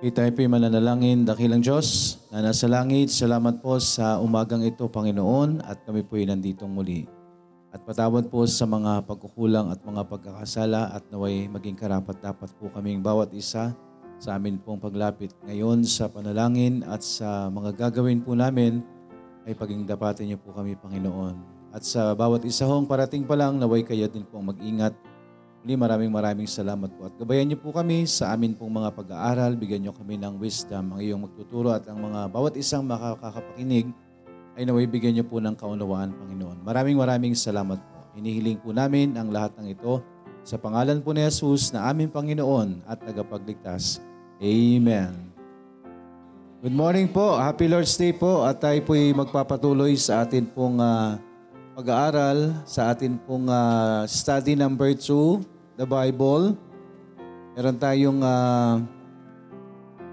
Okay, tayo po'y mananalangin, dakilang Diyos na nasa langit. Salamat po sa umagang ito, Panginoon, at kami po'y nanditong muli. At patawad po sa mga pagkukulang at mga pagkakasala at naway maging karapat-dapat po kaming bawat isa sa amin pong paglapit ngayon sa panalangin at sa mga gagawin po namin ay paging dapatin niyo po kami, Panginoon. At sa bawat isa hong parating pa lang, naway kayo din pong mag-ingat Muli maraming maraming salamat po. At gabayan niyo po kami sa amin pong mga pag-aaral. Bigyan niyo kami ng wisdom, ang iyong magtuturo at ang mga bawat isang makakapakinig ay naway bigyan niyo po ng kaunawaan, Panginoon. Maraming maraming salamat po. Hinihiling po namin ang lahat ng ito sa pangalan po ni Jesus na aming Panginoon at tagapagligtas. Amen. Good morning po. Happy Lord's Day po. At tayo po'y magpapatuloy sa atin pong uh, pag-aaral sa atin pong uh, study number 2, the Bible. Meron tayong uh,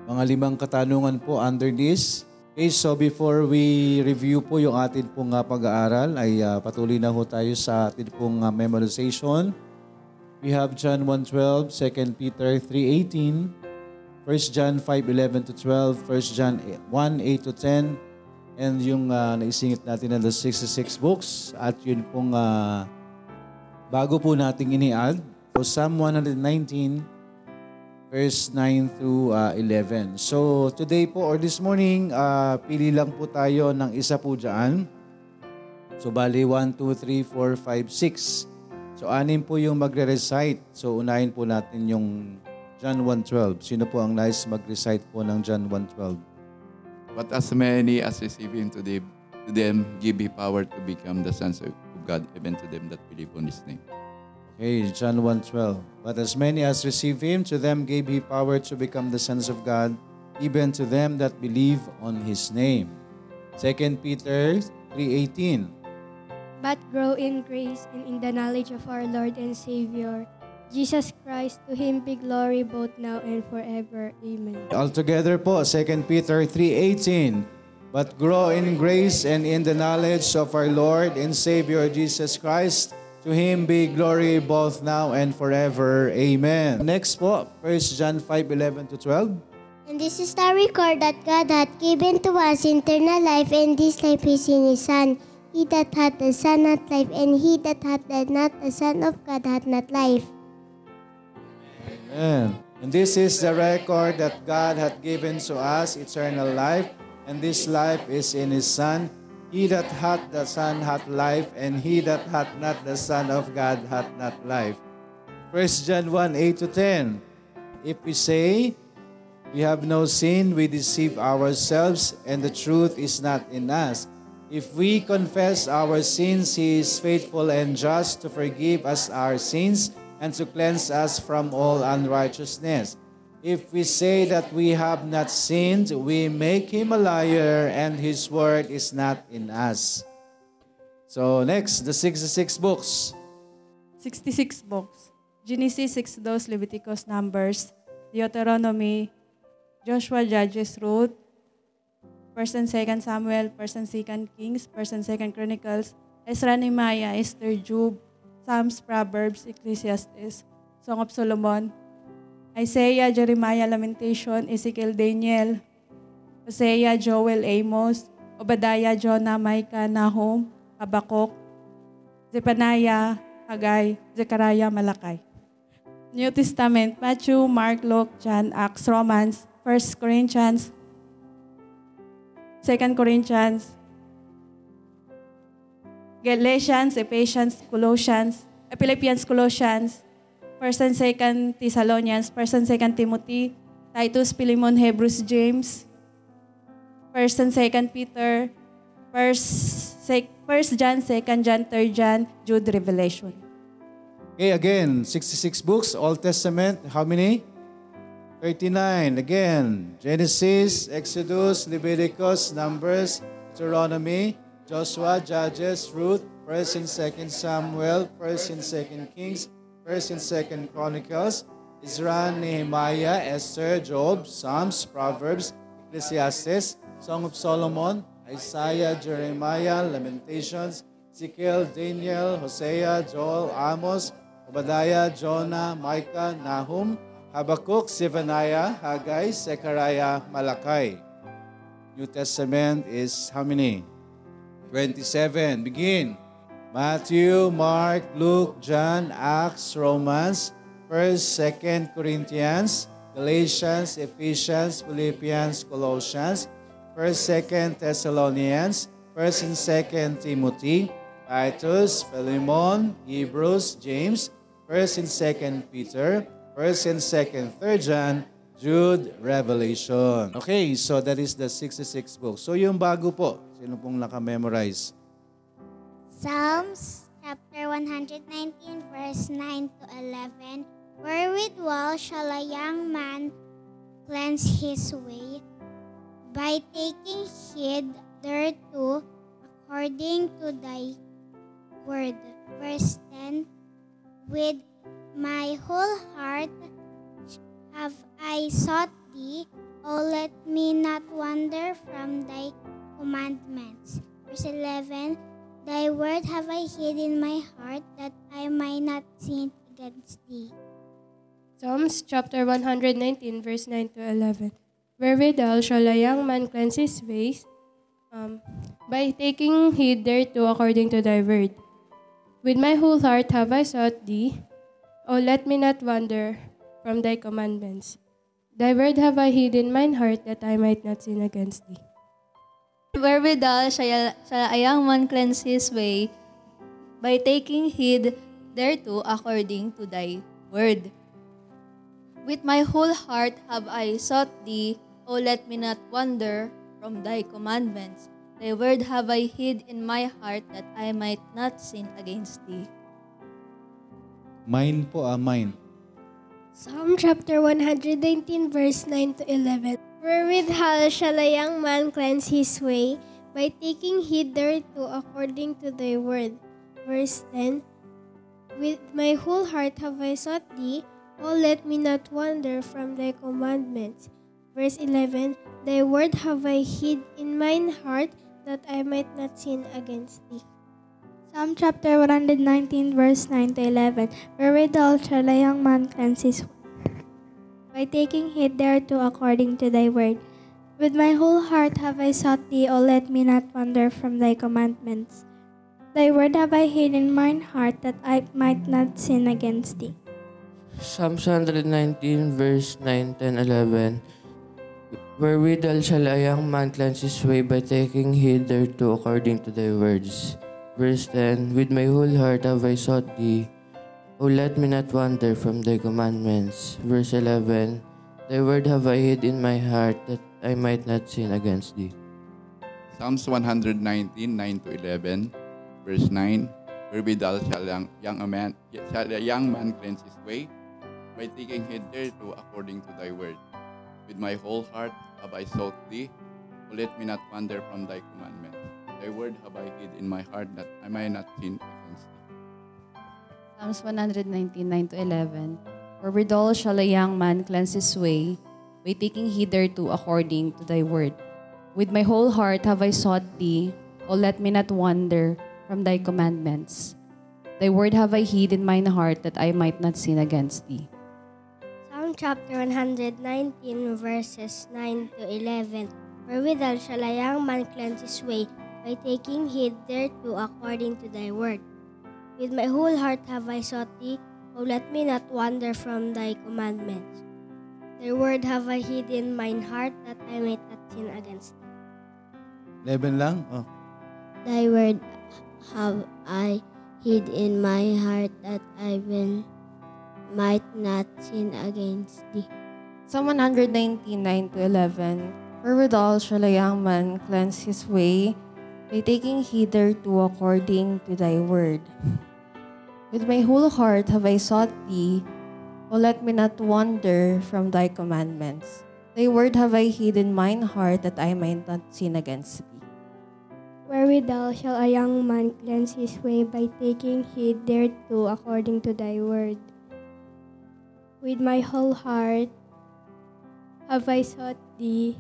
mga limang katanungan po under this. Okay, so before we review po yung atin pong uh, pag-aaral, ay uh, patuloy na ho tayo sa atin pong uh, memorization. We have John 1.12, 2 Peter 3.18, 1 John 5.11 to 12, 1 John 1.8 to 10, And yung uh, naisingit natin na the 66 books at yun pong uh, bago po nating ini-add. So Psalm 119 verse 9 through uh, 11. So today po or this morning, uh, pili lang po tayo ng isa po dyan. So bali 1, 2, 3, 4, 5, 6. So anim po yung magre-recite. So unahin po natin yung John 1.12. Sino po ang nice mag-recite po ng John 1.12? But as many as receive him to them, to them give he power to become the sons of God, even to them that believe on his name. Okay, John 1.12. But as many as receive him, to them gave he power to become the sons of God, even to them that believe on his name. 2 Peter 3.18. But grow in grace and in the knowledge of our Lord and Savior, Jesus Christ, to Him be glory both now and forever. Amen. Altogether po, 2 Peter 3.18, But grow in grace and in the knowledge of our Lord and Savior Jesus Christ. To Him be glory both now and forever. Amen. Next po, 1 John 5.11 to 12. And this is the record that God hath given to us eternal life, and this life is in His Son. He that hath the Son hath life, and he that hath not the Son of God hath not life. Amen. And this is the record that God hath given to us, eternal life, and this life is in His Son. He that hath the Son hath life, and he that hath not the Son of God hath not life. 1 John 1, 8 to 10. If we say we have no sin, we deceive ourselves, and the truth is not in us. If we confess our sins, He is faithful and just to forgive us our sins and to cleanse us from all unrighteousness. If we say that we have not sinned, we make him a liar, and his word is not in us. So next, the 66 books. 66 books. Genesis, 6 Exodus, Leviticus, Numbers, Deuteronomy, Joshua, Judges, Ruth, 1st and 2nd Samuel, 1st and 2nd Kings, 1st and 2nd Chronicles, Ezra, Nehemiah, Esther, Job, Psalms, Proverbs, Ecclesiastes, Song of Solomon, Isaiah, Jeremiah, Lamentation, Ezekiel, Daniel, Hosea, Joel, Amos, Obadiah, Jonah, Micah, Nahum, Habakkuk, Zephaniah, Haggai, Zechariah, Malakay. New Testament, Matthew, Mark, Luke, John, Acts, Romans, 1 Corinthians, 2 Corinthians, Galatians, Ephesians, Colossians, Philippians, Colossians, 1st and 2nd Thessalonians, 1st and 2nd Timothy, Titus, Philemon, Hebrews, James, 1st and 2nd Peter, 1st, 1st John, 2nd John, 3rd John, Jude, Revelation. Okay, again, 66 books, Old Testament, how many? 39. Again, Genesis, Exodus, Leviticus, Numbers, Deuteronomy, Joshua, Judges, Ruth, 1st and 2nd Samuel, 1st and 2nd Kings, 1st and 2nd Chronicles, Ezra, Nehemiah, Esther, Job, Psalms, Proverbs, Ecclesiastes, Song of Solomon, Isaiah, Jeremiah, Lamentations, Ezekiel, Daniel, Hosea, Joel, Amos, Obadiah, Jonah, Micah, Nahum, Habakkuk, Zephaniah, Haggai, Zechariah, Malachi. New Testament is how many? 27. Begin. Matthew, Mark, Luke, John, Acts, Romans, 1st, 2nd Corinthians, Galatians, Ephesians, Philippians, Colossians, 1st, 2nd Thessalonians, 1st and 2nd Timothy, Titus, Philemon, Hebrews, James, 1st and 2nd Peter, 1st and 2nd, 3rd John, Jude, Revelation. Okay, so that is the 66 books. So yung bago po, sino pong naka-memorize? Psalms chapter 119 verse 9 to 11 Wherewithal shall a young man cleanse his way? By taking heed thereto according to thy word. Verse 10 With my whole heart have I sought thee, O let me not wander from thy commandments. Verse 11 Thy word have I hid in my heart that I might not sin against thee. Psalms chapter 119, verse 9 to 11. Wherewithal shall a young man cleanse his ways? Um, by taking heed thereto according to thy word. With my whole heart have I sought thee. O let me not wander from thy commandments. Thy word have I hid in mine heart that I might not sin against thee. Wherewithal shall, shall a young man cleanse his way by taking heed thereto according to thy word. With my whole heart have I sought thee, O let me not wander from thy commandments. Thy word have I hid in my heart that I might not sin against thee. Mine po ah, mine. Psalm chapter 119, verse 9 to 11. Wherewithal shall a young man cleanse his way? By taking heed thereto according to thy word. Verse 10 With my whole heart have I sought thee, O let me not wander from thy commandments. Verse 11 Thy word have I hid in mine heart, that I might not sin against thee. Psalm chapter 119, verse 9 to 11. Wherewithal shall a young man cleanse his by taking heed thereto according to thy word. With my whole heart have I sought thee, O let me not wander from thy commandments. Thy word have I hid in mine heart, that I might not sin against thee. Psalms 119, verse 9, 10, 11. Wherewithal shall a young man cleanse his way by taking heed thereto according to thy words. Verse 10. With my whole heart have I sought thee. O let me not wander from thy commandments. Verse 11. Thy word have I hid in my heart that I might not sin against thee. Psalms 119, 9 to 11, verse 9. Wherewithal shall young, young a man, shall a young man cleanse his way by taking heed thereto according to thy word. With my whole heart have I sought thee, O let me not wander from thy commandments. Thy word have I hid in my heart that I might not sin. Psalms 119, 9 to 11. Wherewithal shall a young man cleanse his way, by taking heed thereto according to thy word. With my whole heart have I sought thee, O let me not wander from thy commandments. Thy word have I hid in mine heart that I might not sin against thee. Psalm chapter 119, verses 9 to 11. Wherewithal shall a young man cleanse his way? By taking heed thereto according to thy word. With my whole heart have I sought thee, O let me not wander from thy commandments. Thy word have I hid in mine heart, that I may not sin against thee. 11 lang? Oh. Thy word have I hid in my heart, that I will might not sin against thee. Psalm 119, 9 to 11. Wherewithal shall a young man cleanse his way, by taking heed thereto according to thy word. With my whole heart have I sought thee, O let me not wander from thy commandments. Thy word have I hid in mine heart, that I might not sin against thee. Wherewithal shall a young man cleanse his way by taking heed thereto according to thy word. With my whole heart have I sought thee,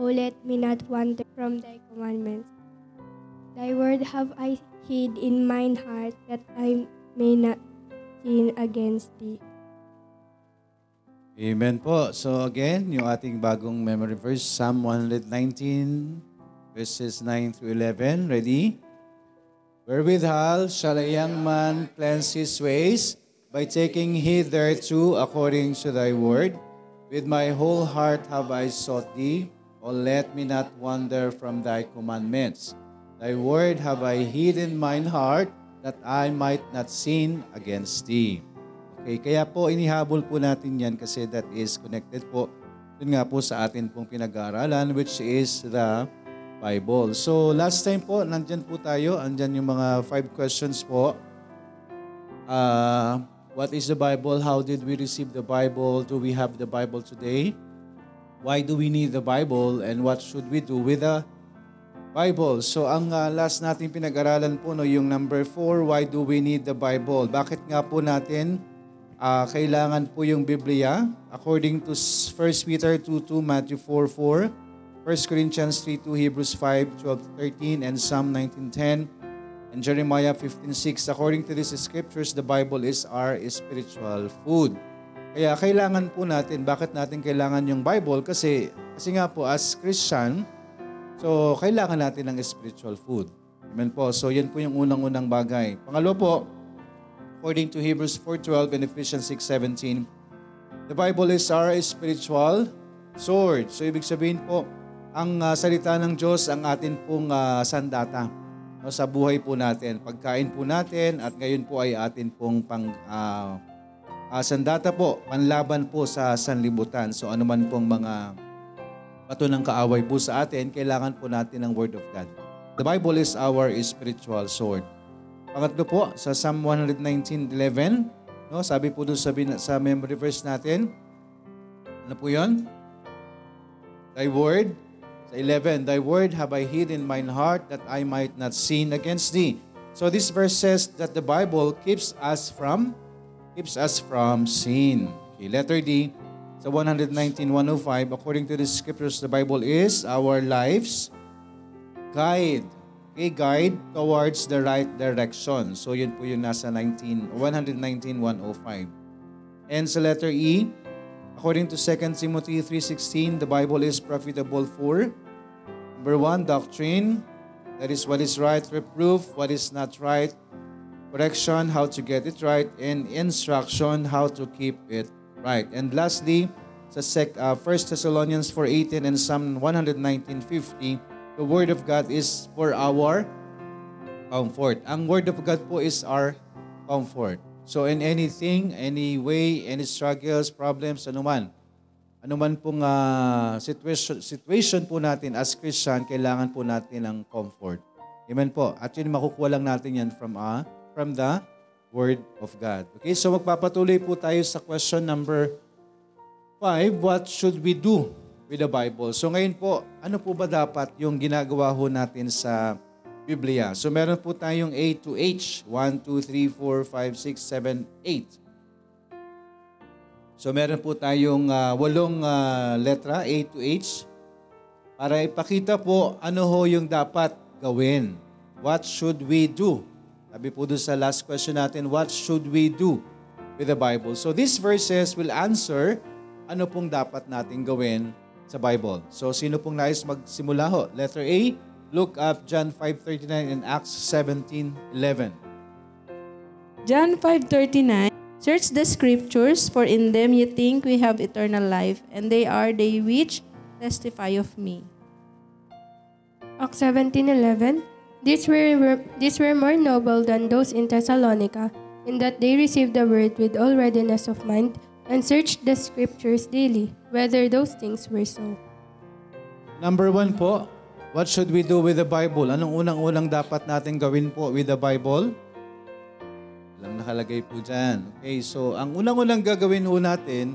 O let me not wander from thy commandments. Thy word have I hid in mine heart, that I may not sin against thee. Amen po. So again, yung ating bagong memory verse, Psalm 119, verses 9 through 11. Ready? Wherewithal shall a young man cleanse his ways by taking heed thereto according to thy word. With my whole heart have I sought thee, O let me not wander from thy commandments. Thy word have I hid in mine heart, that I might not sin against thee. Okay, kaya po inihabol po natin yan kasi that is connected po dun nga po sa atin pong pinag-aaralan which is the Bible. So last time po, nandyan po tayo, andyan yung mga five questions po. Uh, what is the Bible? How did we receive the Bible? Do we have the Bible today? Why do we need the Bible? And what should we do with the Bible? So ang uh, last natin pinag-aralan po no, yung number four, why do we need the Bible? Bakit nga po natin uh, kailangan po yung Biblia according to 1 Peter 2.2, Matthew 4.4, 1 Corinthians 3.2, Hebrews 5.12-13, and Psalm 19.10, and Jeremiah 15.6. According to these scriptures, the Bible is our spiritual food. Kaya kailangan po natin, bakit natin kailangan yung Bible? Kasi, kasi nga po, as Christian, so kailangan natin ng spiritual food. Amen po. So yan po yung unang-unang bagay. Pangalo po, according to Hebrews 4.12 and Ephesians 6.17, the Bible is our spiritual sword. So ibig sabihin po, ang uh, salita ng Diyos ang atin pong uh, sandata no, sa buhay po natin. Pagkain po natin at ngayon po ay atin pong pang uh, uh, sandata po, panlaban po sa sanlibutan. So ano man pong mga pato ng kaaway po sa atin, kailangan po natin ng Word of God. The Bible is our spiritual sword. Pangatlo po, sa Psalm 119.11, no, sabi po doon sa, sa memory verse natin, ano po yun? Thy word, sa 11, Thy word have I hid in mine heart that I might not sin against thee. So this verse says that the Bible keeps us from keeps us from sin. Okay, letter D, sa 119.105, according to the scriptures, the Bible is our life's guide. Okay, guide towards the right direction. So yun po yung nasa 19, 119.105. And sa letter E, according to 2 Timothy 3.16, the Bible is profitable for number one, doctrine. That is what is right, reproof, what is not right, correction, how to get it right, and instruction, how to keep it right. And lastly, sa sec, uh, 1 Thessalonians 4.18 and Psalm 119.50, the Word of God is for our comfort. Ang Word of God po is our comfort. So in anything, any way, any struggles, problems, anuman, anuman pong uh, situation, situation po natin as Christian, kailangan po natin ng comfort. Amen po. At yun makukuha lang natin yan from uh, from the Word of God. Okay, so magpapatuloy po tayo sa question number 5. What should we do with the Bible? So ngayon po, ano po ba dapat yung ginagawa ho natin sa Biblia? So meron po tayong A to H. 1, 2, 3, 4, 5, 6, 7, 8. So meron po tayong uh, walong uh, letra, A to H, para ipakita po ano ho yung dapat gawin. What should we do? Sabi po doon sa last question natin, what should we do with the Bible? So these verses will answer ano pong dapat natin gawin sa Bible. So sino pong nais magsimula ho? Letter A, look up John 5.39 and Acts 17.11. John 5.39 Search the scriptures, for in them you think we have eternal life, and they are they which testify of me. Acts 17.11 These were, these were more noble than those in Thessalonica, in that they received the word with all readiness of mind, and searched the scriptures daily, whether those things were so. Number one po, what should we do with the Bible? Anong unang-unang dapat natin gawin po with the Bible? Walang nakalagay po dyan. Okay, so ang unang-unang gagawin po natin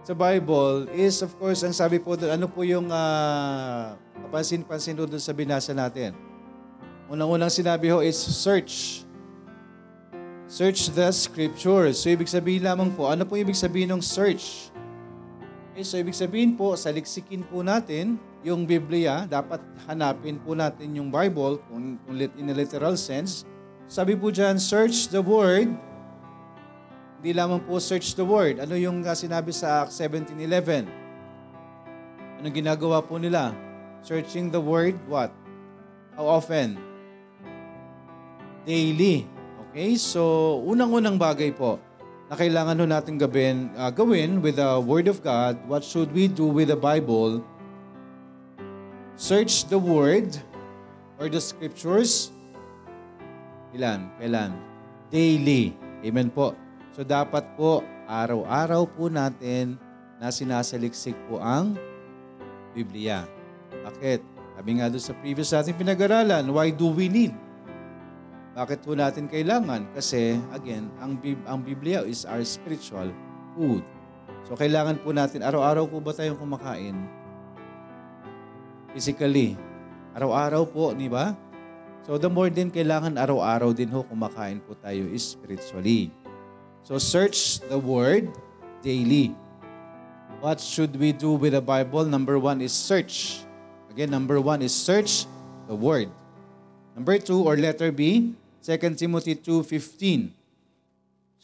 sa Bible is of course, ang sabi po ano po yung uh, kapansin-pansin doon sa binasa natin? Unang-unang sinabi ho is search. Search the scriptures. So ibig sabihin lamang po, ano po ibig sabihin ng search? Okay, so ibig sabihin po, saliksikin po natin yung Biblia, dapat hanapin po natin yung Bible kung, kung in a literal sense. Sabi po dyan, search the word Hindi lamang po search the word. Ano yung sinabi sa Acts 17.11? Anong ginagawa po nila? Searching the word, what? How often? Daily. Okay? So, unang-unang bagay po na kailangan ho natin gawin, uh, gawin with the Word of God, what should we do with the Bible? Search the Word or the Scriptures. Ilan? Kailan? Daily. Amen po. So dapat po, araw-araw po natin na sinasaliksik po ang Biblia. Bakit? Sabi nga doon sa previous natin pinag-aralan, why do we need? Bakit po natin kailangan? Kasi, again, ang, Bib- ang Biblia is our spiritual food. So, kailangan po natin, araw-araw po ba tayong kumakain? Physically. Araw-araw po, di ba? So, the more din kailangan araw-araw din ho kumakain po tayo spiritually. So, search the Word daily. What should we do with the Bible? Number one is search. Again, number one is search the Word. Number two, or letter B, 2 Timothy 2.15.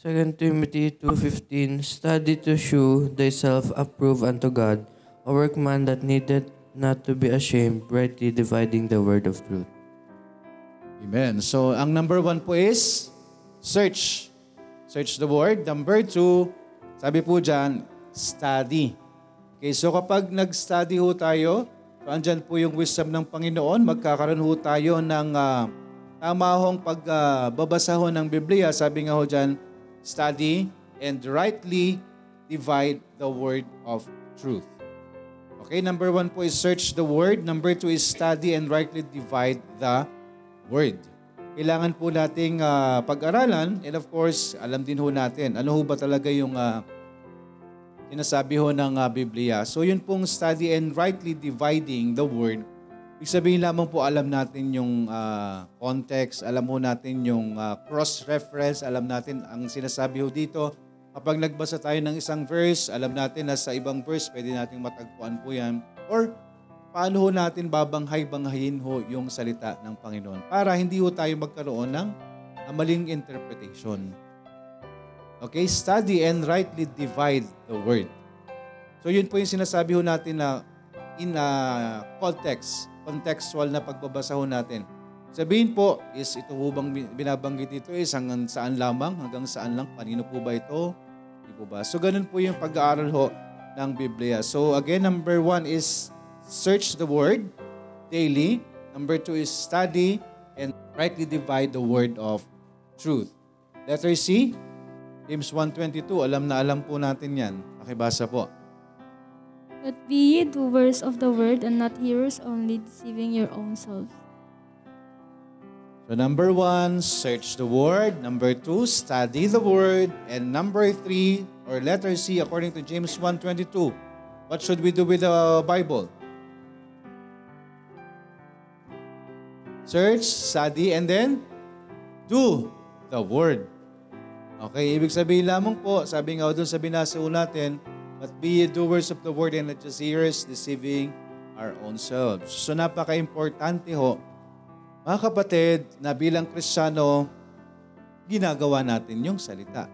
2 Timothy 2.15 Study to shew thyself approved unto God, a workman that needeth not to be ashamed, rightly dividing the word of truth. Amen. So, ang number one po is search. Search the word. Number two, sabi po dyan, study. Okay, so kapag nag-study ho tayo, so andyan po yung wisdom ng Panginoon, magkakaroon ho tayo ng ah, tama hong pagbabasa ho ng Biblia. Sabi nga ho dyan, study and rightly divide the word of truth. Okay, number one po is search the word. Number two is study and rightly divide the word. Kailangan po nating ah, pag-aralan and of course, alam din ho natin ano ho ba talaga yung sinasabi ho ng ah, Biblia. So yun pong study and rightly dividing the word. Ibig sabihin lamang po alam natin yung ah, context, alam ho natin yung ah, cross-reference, alam natin ang sinasabi ho dito. Kapag nagbasa tayo ng isang verse, alam natin na sa ibang verse pwede nating matagpuan po yan. Or paano ho natin babanghay-banghayin ho yung salita ng Panginoon para hindi ho tayo magkaroon ng ah, maling interpretation. Okay, study and rightly divide the word. So yun po yung sinasabi ho natin na in a context, contextual na pagbabasa ho natin. Sabihin po is ito ho bang binabanggit dito is hanggang saan lamang, hanggang saan lang, kanino po ba ito? Hindi po ba? So ganun po yung pag-aaral ho ng Biblia. So again, number one is search the word daily. Number two is study and rightly divide the word of truth. Letter C, James 1.22, alam na alam po natin yan. Pakibasa po. But be ye doers of the word and not hearers only, deceiving your own selves. So number one, search the word. Number two, study the word. And number three, or letter C, according to James 1.22, what should we do with the Bible? Search, study, and then do the word. Okay, ibig sabihin lamang po, sabi nga doon sa binasa natin, but be doers of the word and not just hearers, deceiving our own selves. So napaka-importante ho mga kapatid, na bilang Kristiyano, ginagawa natin yung salita.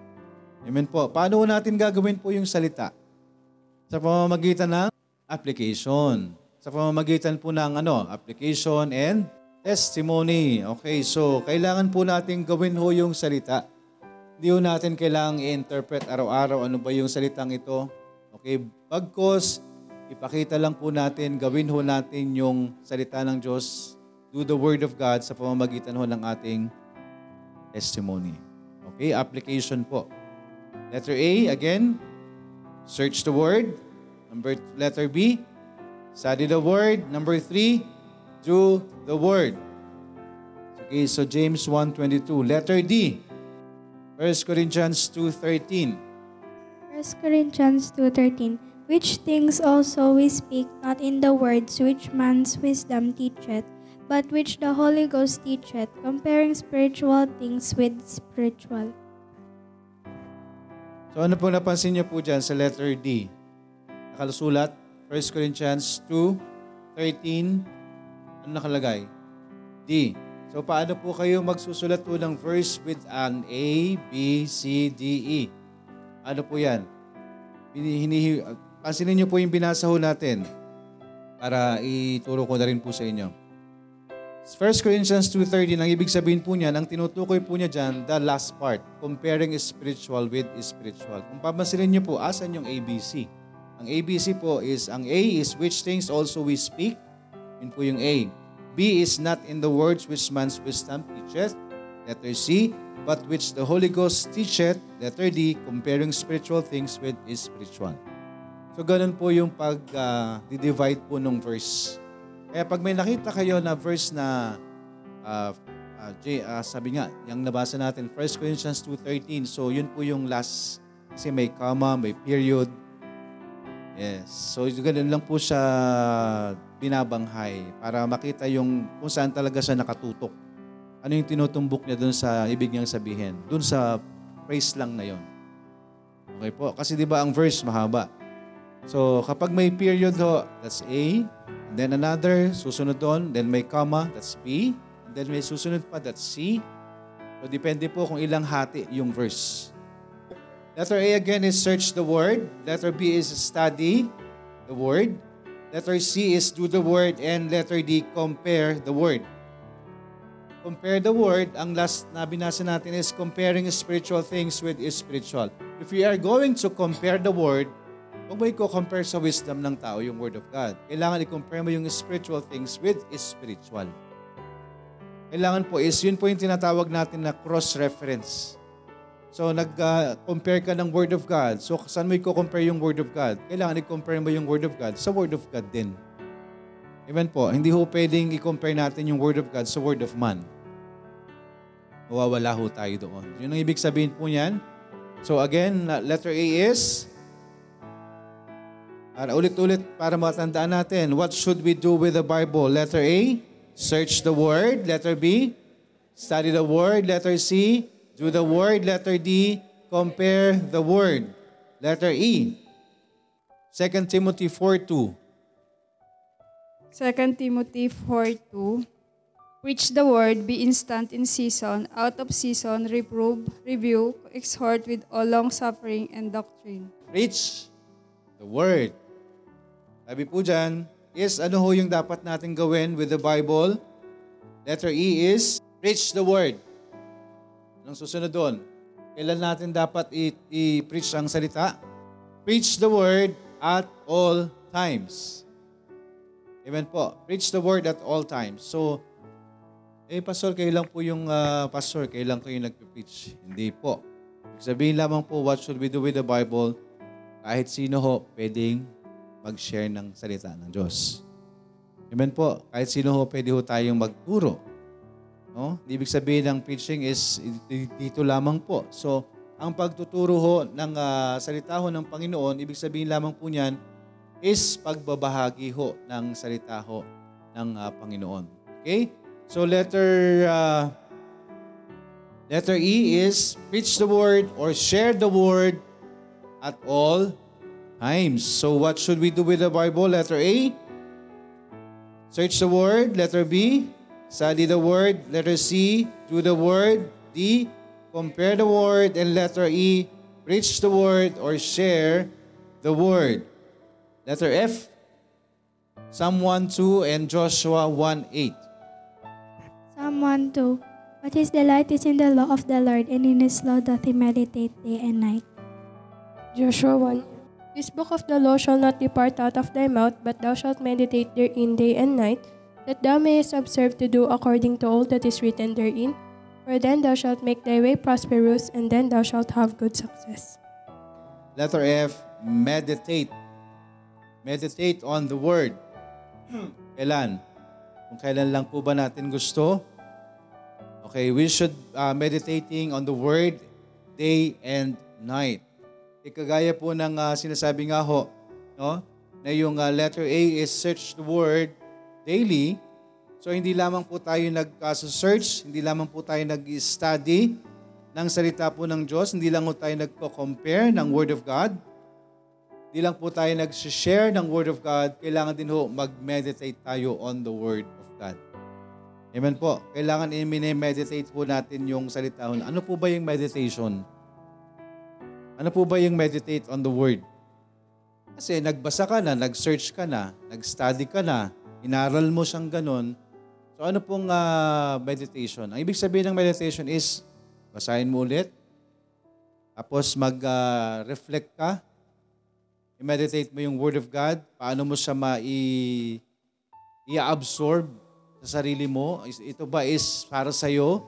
Amen po. Paano natin gagawin po yung salita? Sa pamamagitan ng application. Sa pamamagitan po ng ano, application and testimony. Okay, so kailangan po natin gawin ho yung salita. Hindi ho natin kailangang i-interpret araw-araw ano ba yung salitang ito. Okay, bagkos, ipakita lang po natin, gawin ho natin yung salita ng Diyos do the Word of God sa pamamagitan ho ng ating testimony. Okay, application po. Letter A, again, search the Word. Number letter B, study the Word. Number three, do the Word. Okay, so James 1.22. Letter D, 1 Corinthians 2.13. 1 Corinthians 2.13 Which things also we speak not in the words which man's wisdom teacheth, but which the Holy Ghost teacheth, comparing spiritual things with spiritual. So ano po napansin niyo po dyan sa letter D? Nakalusulat, 1 Corinthians 2.13. Ano nakalagay? D. So paano po kayo magsusulat po ng verse with an A, B, C, D, E? Ano po yan? Hini, hinihi, pansinin niyo po yung binasa ho natin para ituro ko na rin po sa inyo. 1 Corinthians 2.30, ang ibig sabihin po niyan, ang tinutukoy po niya dyan, the last part, comparing spiritual with spiritual. Kung papansinin niyo po, asan yung ABC? Ang ABC po is, ang A is which things also we speak. Yun po yung A. B is not in the words which man's wisdom teacheth. Letter C, but which the Holy Ghost teacheth. Letter D, comparing spiritual things with spiritual. So ganun po yung pag-divide po nung verse. Kaya pag may nakita kayo na verse na uh, uh, J, uh, sabi nga, yung nabasa natin, 1 Corinthians 2.13. So yun po yung last, kasi may comma, may period. Yes. So ganun lang po siya binabanghay para makita yung kung saan talaga siya nakatutok. Ano yung tinutumbok niya dun sa ibig niyang sabihin. Dun sa phrase lang na yon. Okay po. Kasi di ba ang verse mahaba. So kapag may period ho, that's A. And then another, susunod doon. Then may comma, that's B. And then may susunod pa, that's C. So depende po kung ilang hati yung verse. Letter A again is search the word. Letter B is study the word. Letter C is do the word. And letter D, compare the word. Compare the word, ang last na binasa natin is comparing spiritual things with spiritual. If we are going to compare the word, huwag mo i-compare sa wisdom ng tao yung word of God. Kailangan i-compare mo yung spiritual things with spiritual. Kailangan po is, yun po yung tinatawag natin na cross-reference. So, nag-compare ka ng Word of God. So, saan mo i-compare yung Word of God? Kailangan i-compare mo yung Word of God sa Word of God din. Amen po. Hindi ho pwedeng i-compare natin yung Word of God sa Word of man. Mawawala ho tayo doon. Yun ang ibig sabihin po niyan. So again, letter A is, para ulit-ulit para matandaan natin, what should we do with the Bible? Letter A, search the Word. Letter B, study the Word. Letter C, do the Word. Letter D, compare the Word. Letter E, 2 Timothy 4.2. 2 Timothy 4.2 Preach the word, be instant in season, out of season, reprove, rebuke, exhort with all long suffering and doctrine. Preach the Word. Sabi po dyan, is ano ho yung dapat natin gawin with the Bible? Letter E is, preach the Word. Anong susunod doon? Kailan natin dapat i- i-preach ang salita? Preach the Word at all times. Amen po. Preach the Word at all times. So, eh, pastor, kayo lang po yung ah, pastor, kayo lang kayo nagpe-preach. Hindi po. Sabihin lamang po, what should we do with the Bible? Kahit sino ho, pwedeng mag-share ng salita ng Diyos. Amen po. Kahit sino ho, pwede ho tayong magturo. No? Ibig sabihin ng preaching is dito lamang po. So, ang pagtuturo ho ng ah, salita ho ng Panginoon, ibig sabihin lamang po niyan is pagbabahagi ho ng salita ho ng ah, Panginoon. Okay? So letter uh, letter E is preach the word or share the word at all times. So what should we do with the Bible? Letter A, search the word. Letter B, study the word. Letter C, do the word. D, compare the word. And letter E, preach the word or share the word. Letter F, Psalm 1:2 and Joshua 1:8. Psalm 1 2. But his delight is in the law of the Lord, and in his law doth he meditate day and night. Joshua 1 This book of the law shall not depart out of thy mouth, but thou shalt meditate therein day and night, that thou mayest observe to do according to all that is written therein. For then thou shalt make thy way prosperous, and then thou shalt have good success. Letter F, meditate. Meditate on the word. Kailan? Kung kailan lang po ba natin gusto? Okay, we should uh, meditating on the word day and night. E kagaya po ng uh, sinasabi nga ho, no? Na yung uh, letter A is search the word daily. So hindi lamang po tayo nag-search, hindi lamang po tayo nag-study ng salita po ng Diyos, hindi lang po tayo nagko-compare ng Word of God, hindi lang po tayo nag-share ng Word of God, kailangan din ho mag-meditate tayo on the Word of God. Amen po. Kailangan i-meditate po natin yung salita. Ano po ba yung meditation? Ano po ba yung meditate on the Word? Kasi nagbasa ka na, nag-search ka na, nag-study ka na, inaral mo siyang ganun. So ano pong ah, meditation? Ang ibig sabihin ng meditation is, basahin mo ulit, tapos mag-reflect ka, i-meditate mo yung Word of God, paano mo siya i-absorb sa sarili mo. Ito ba is para sa'yo?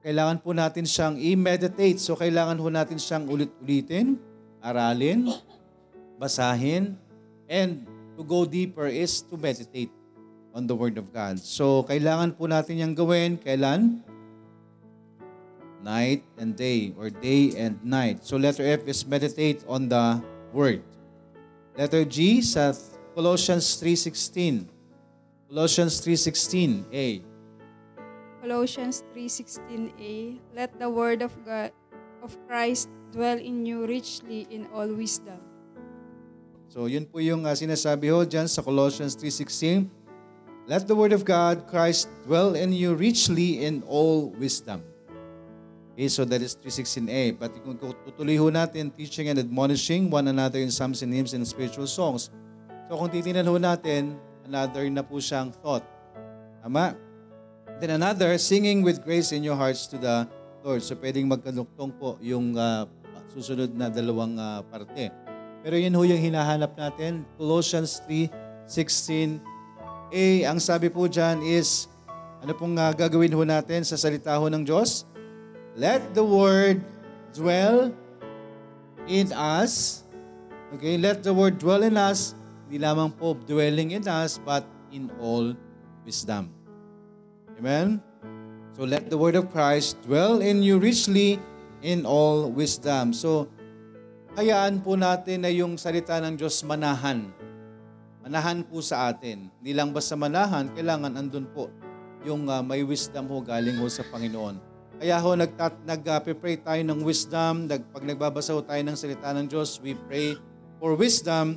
Kailangan po natin siyang i-meditate. So kailangan po natin siyang ulit-ulitin, aralin, basahin, and to go deeper is to meditate on the Word of God. So kailangan po natin yung gawin. Kailan? Night and day or day and night. So letter F is meditate on the Word. Letter G sa Colossians 3.16. Colossians 3.16a. Colossians 3:16a Let the word of God of Christ dwell in you richly in all wisdom. So yun po yung uh, sinasabi ho dyan sa Colossians 3.16. Let the word of God, Christ, dwell in you richly in all wisdom. Okay, so that is 3.16a. But kung tutuloy ho natin, teaching and admonishing one another in psalms and hymns and spiritual songs. So kung titingnan ho natin, another na po siyang thought. Tama? Then another, singing with grace in your hearts to the Lord. So pwedeng magkanuktong po yung uh, susunod na dalawang uh, parte. Pero yun ho yung hinahanap natin. Colossians 3.16a. Ang sabi po dyan is, ano pong uh, gagawin ho natin sa salita ho ng Diyos? Let the word dwell in us. Okay, let the word dwell in us. Hindi lamang po dwelling in us, but in all wisdom. Amen? So let the word of Christ dwell in you richly in all wisdom. So, hayaan po natin na yung salita ng Diyos manahan. Manahan po sa atin. Hindi lang basta manahan, kailangan andun po yung uh, may wisdom ho galing ho sa Panginoon. Kaya ho, nagtat, nag-pray tayo ng wisdom. Nag, pag nagbabasa ho tayo ng salita ng Diyos, we pray for wisdom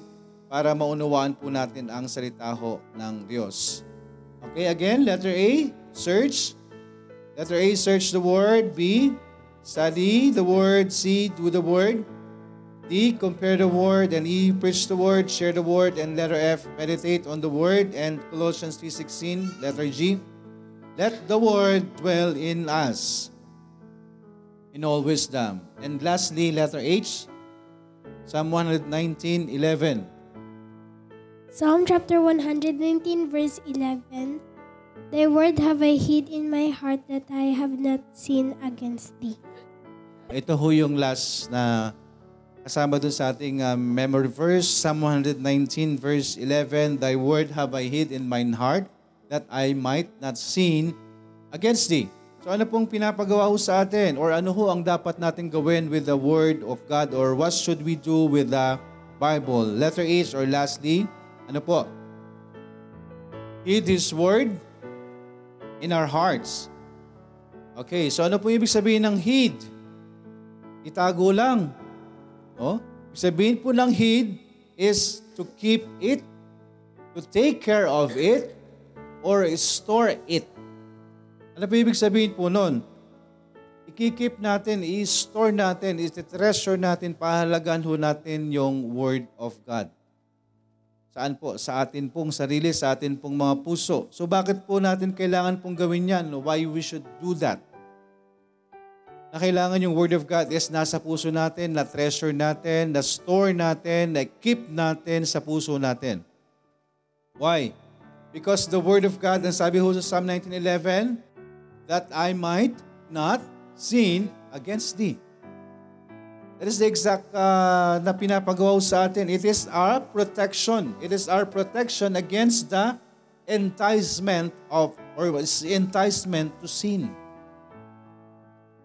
para maunawaan po natin ang salita ho ng Diyos. Okay, again, letter A, search. Letter A, search the word. B, study the word. C, do the word. D, compare the word. And E, preach the word, share the word. And letter F, meditate on the word. And Colossians 3.16, letter G, let the word dwell in us in all wisdom. And lastly, letter H, Psalm 119.11. Psalm chapter 119, verse 11. Thy word have I hid in my heart that I have not sinned against thee. Ito ho yung last na kasama dun sa ating uh, memory verse, Psalm 119 verse 11, Thy word have I hid in mine heart, that I might not sin against thee. So ano pong pinapagawa ho sa atin? Or ano ho ang dapat natin gawin with the word of God? Or what should we do with the Bible? Letter H or lastly, ano po? Hid His word in our hearts. Okay, so ano po ibig sabihin ng hid? Itago lang. No? Ibig Sabihin po ng hid is to keep it, to take care of it, or store it. Ano po ibig sabihin po nun? Ikikip natin, i-store natin, i-treasure natin, pahalagan ho natin yung Word of God. Saan po? Sa atin pong sarili, sa atin pong mga puso. So bakit po natin kailangan pong gawin yan? Why we should do that? Na kailangan yung Word of God is nasa puso natin, na treasure natin, na store natin, na keep natin sa puso natin. Why? Because the Word of God, ang sabi ho sa Psalm 19.11, that I might not sin against thee. That is the exact uh, na pinapagawa sa atin. It is our protection. It is our protection against the enticement of, or enticement to sin.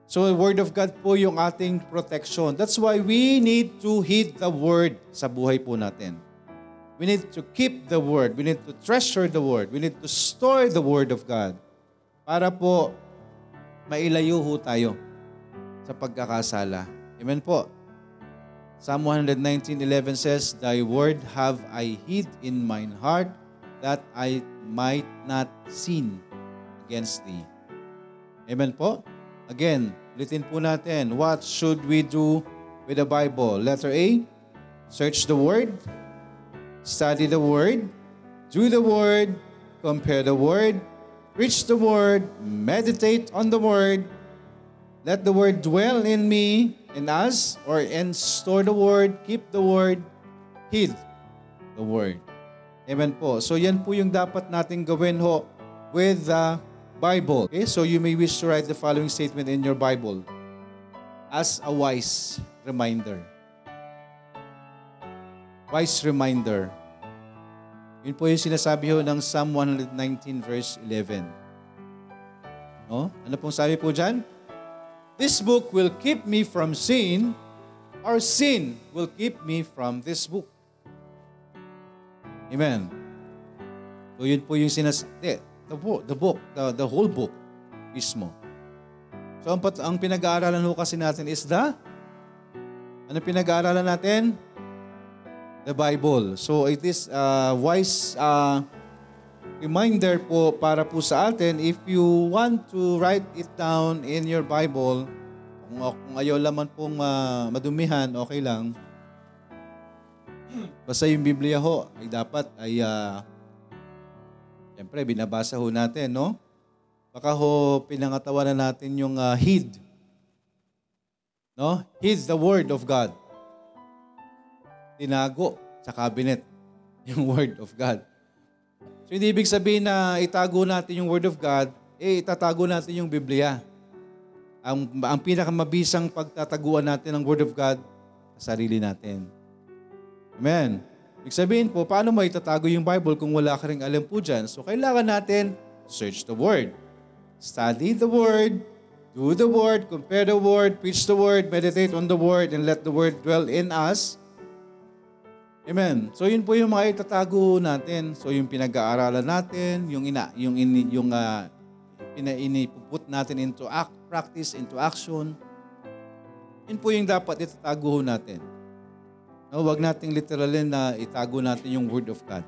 So the Word of God po yung ating protection. That's why we need to heed the Word sa buhay po natin. We need to keep the Word. We need to treasure the Word. We need to store the Word of God para po mailayo tayo sa pagkakasala. Amen po. Psalm 119.11 says, Thy word have I hid in mine heart that I might not sin against thee. Amen po. Again, ulitin po natin. What should we do with the Bible? Letter A, search the Word, study the Word, do the Word, compare the Word, preach the Word, meditate on the Word, let the Word dwell in me, in us, or and store the Word, keep the Word, heed the Word. Amen po. So yan po yung dapat nating gawin ho with the Bible. Okay? So you may wish to write the following statement in your Bible as a wise reminder. Wise reminder. Yun po yung sinasabi ho ng Psalm 119 verse 11. No? Ano pong sabi po dyan? This book will keep me from sin or sin will keep me from this book. Amen. So yun po yung sinas... The, book, the book, the, the whole book mismo. So ang, pat- ang pinag-aaralan ho kasi natin is the... Ano pinag-aaralan natin? The Bible. So it is a wise uh, reminder po para po sa atin if you want to write it down in your Bible, kung, kung ayaw laman pong uh, madumihan, okay lang. Basta yung Biblia ho, ay dapat ay uh, Siyempre, binabasa ho natin, no? Baka ho, pinangatawanan natin yung uh, heed. No? Heed the Word of God. Tinago sa cabinet yung Word of God. So, hindi ibig sabihin na itago natin yung Word of God, eh, itatago natin yung Biblia. Ang, ang pinakamabisang pagtataguan natin ng Word of God, sa sarili natin. Amen. Ibig sabihin po, paano mo itatago yung Bible kung wala ka rin alam po dyan? So, kailangan natin search the Word. Study the Word, do the Word, compare the Word, preach the Word, meditate on the Word, and let the Word dwell in us. Amen. So, yun po yung mga itatago natin. So, yung pinag-aaralan natin, yung ina, yung ini, yung uh, ina, inipuput natin into act, practice, into action. Yun po yung dapat itatago natin. No, wag nating literalin na itago natin yung Word of God.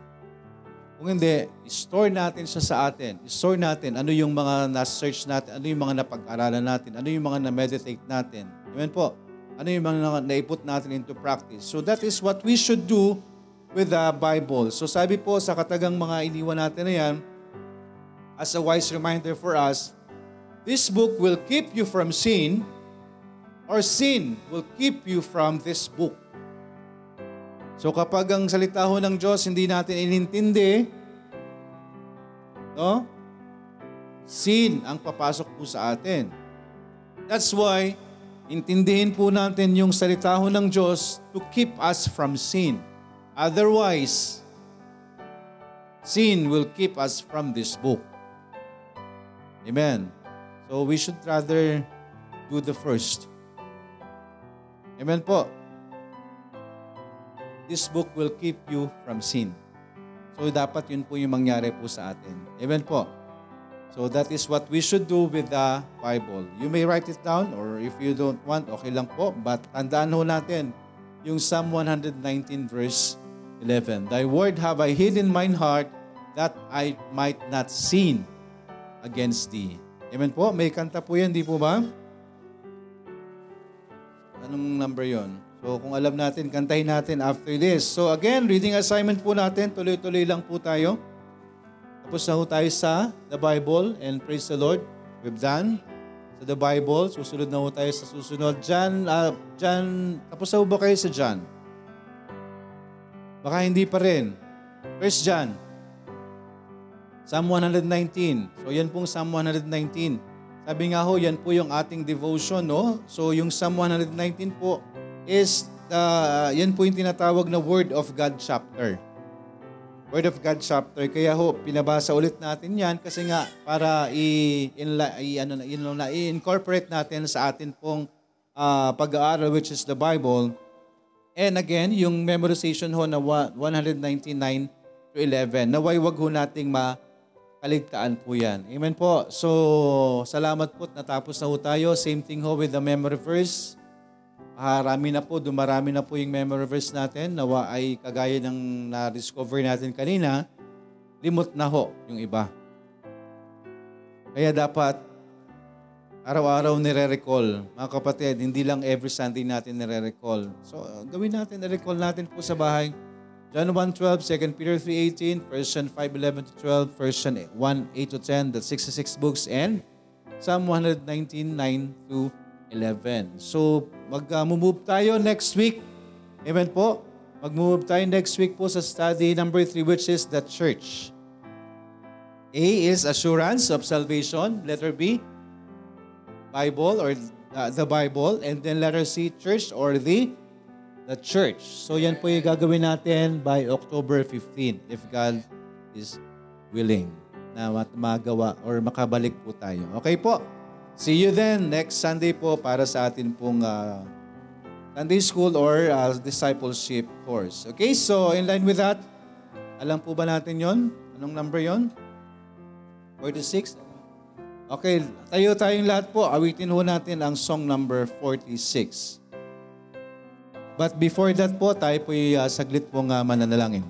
Kung hindi, store natin siya sa atin. Store natin ano yung mga na-search natin, ano yung mga napag-aralan natin, ano yung mga na-meditate natin. Amen po. Ano yung mga naiput natin into practice. So that is what we should do with the Bible. So sabi po sa katagang mga iniwan natin na yan, as a wise reminder for us, this book will keep you from sin or sin will keep you from this book. So kapag ang salita ho ng Diyos hindi natin inintindi, no? Sin ang papasok po sa atin. That's why, intindihin po natin yung salita ho ng Diyos to keep us from sin. Otherwise, sin will keep us from this book. Amen. So we should rather do the first. Amen po this book will keep you from sin. So dapat yun po yung mangyari po sa atin. Amen po. So that is what we should do with the Bible. You may write it down or if you don't want, okay lang po. But tandaan ho natin yung Psalm 119 verse 11. Thy word have I hid in mine heart that I might not sin against thee. Amen po. May kanta po yan, di po ba? Anong number yon? So kung alam natin, kantahin natin after this. So again, reading assignment po natin, tuloy-tuloy lang po tayo. Tapos na po tayo sa the Bible and praise the Lord. We've done sa the Bible. Susunod na po tayo sa susunod. John, uh, John, tapos na po ba kayo sa John? Baka hindi pa rin. First John. Psalm 119. So yan pong Psalm 119. Sabi nga ho, yan po yung ating devotion, no? So yung Psalm 119 po, is, uh, yan po yung tinatawag na Word of God chapter. Word of God chapter. Kaya ho, pinabasa ulit natin yan kasi nga para i, inla, i, ano, in, na, i-incorporate natin sa atin pong uh, pag-aaral which is the Bible. And again, yung memorization ho na 199 to 11. Naway wag ho nating makaligtaan po yan. Amen po. So, salamat po natapos na ho tayo. Same thing ho with the memory verse. Harami na po, dumarami na po yung memory verse natin. Nawa ay kagaya ng na-discover natin kanina, limot na ho yung iba. Kaya dapat araw-araw nire-recall. Mga kapatid, hindi lang every Sunday natin nire-recall. So, gawin natin, nire-recall natin po sa bahay. John 1.12, 2 Peter 3.18, 1 John 5.11 to 12, 1 John 1.8 to 10, that's 66 books, and Psalm 119, 9 to 11. So, mag-move tayo next week. Amen po? Mag-move tayo next week po sa study number 3, which is the church. A is assurance of salvation. Letter B, Bible or uh, the Bible. And then letter C, church or the the church. So yan po yung gagawin natin by October 15 if God is willing na magawa or makabalik po tayo. Okay po? See you then next Sunday po para sa atin pong uh, Sunday school or uh, discipleship course. Okay, so in line with that, alam po ba natin yon? Anong number yon? 46? Okay, tayo tayong lahat po. Awitin ho natin ang song number 46. But before that po, tayo po uh, saglit pong uh, mananalangin.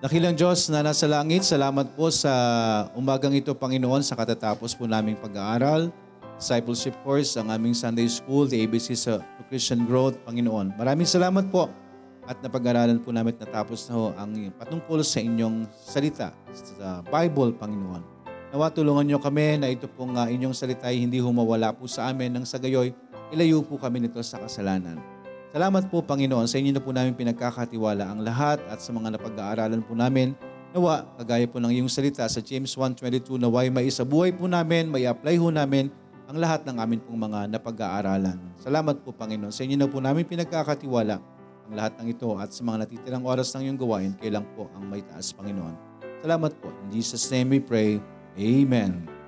Dakilang Diyos na nasa langit, salamat po sa umagang ito, Panginoon, sa katatapos po naming pag-aaral, discipleship course, ang aming Sunday School, the ABC sa Christian Growth, Panginoon. Maraming salamat po at napag-aralan po namin at natapos na ho ang patungkol sa inyong salita sa Bible, Panginoon. Nawa tulungan niyo kami na ito pong uh, inyong salita ay hindi humawala po sa amin nang sa gayoy, ilayo po kami nito sa kasalanan. Salamat po, Panginoon. Sa inyo na po namin pinagkakatiwala ang lahat at sa mga napag-aaralan po namin. Nawa, kagaya po ng iyong salita sa James 1.22, naway maisabuhay po namin, may apply ho namin ang lahat ng amin pong mga napag-aaralan. Salamat po, Panginoon. Sa inyo na po namin pinagkakatiwala ang lahat ng ito at sa mga natitirang oras ng iyong gawain, kailang po ang may taas, Panginoon. Salamat po. In Jesus' name we pray. Amen.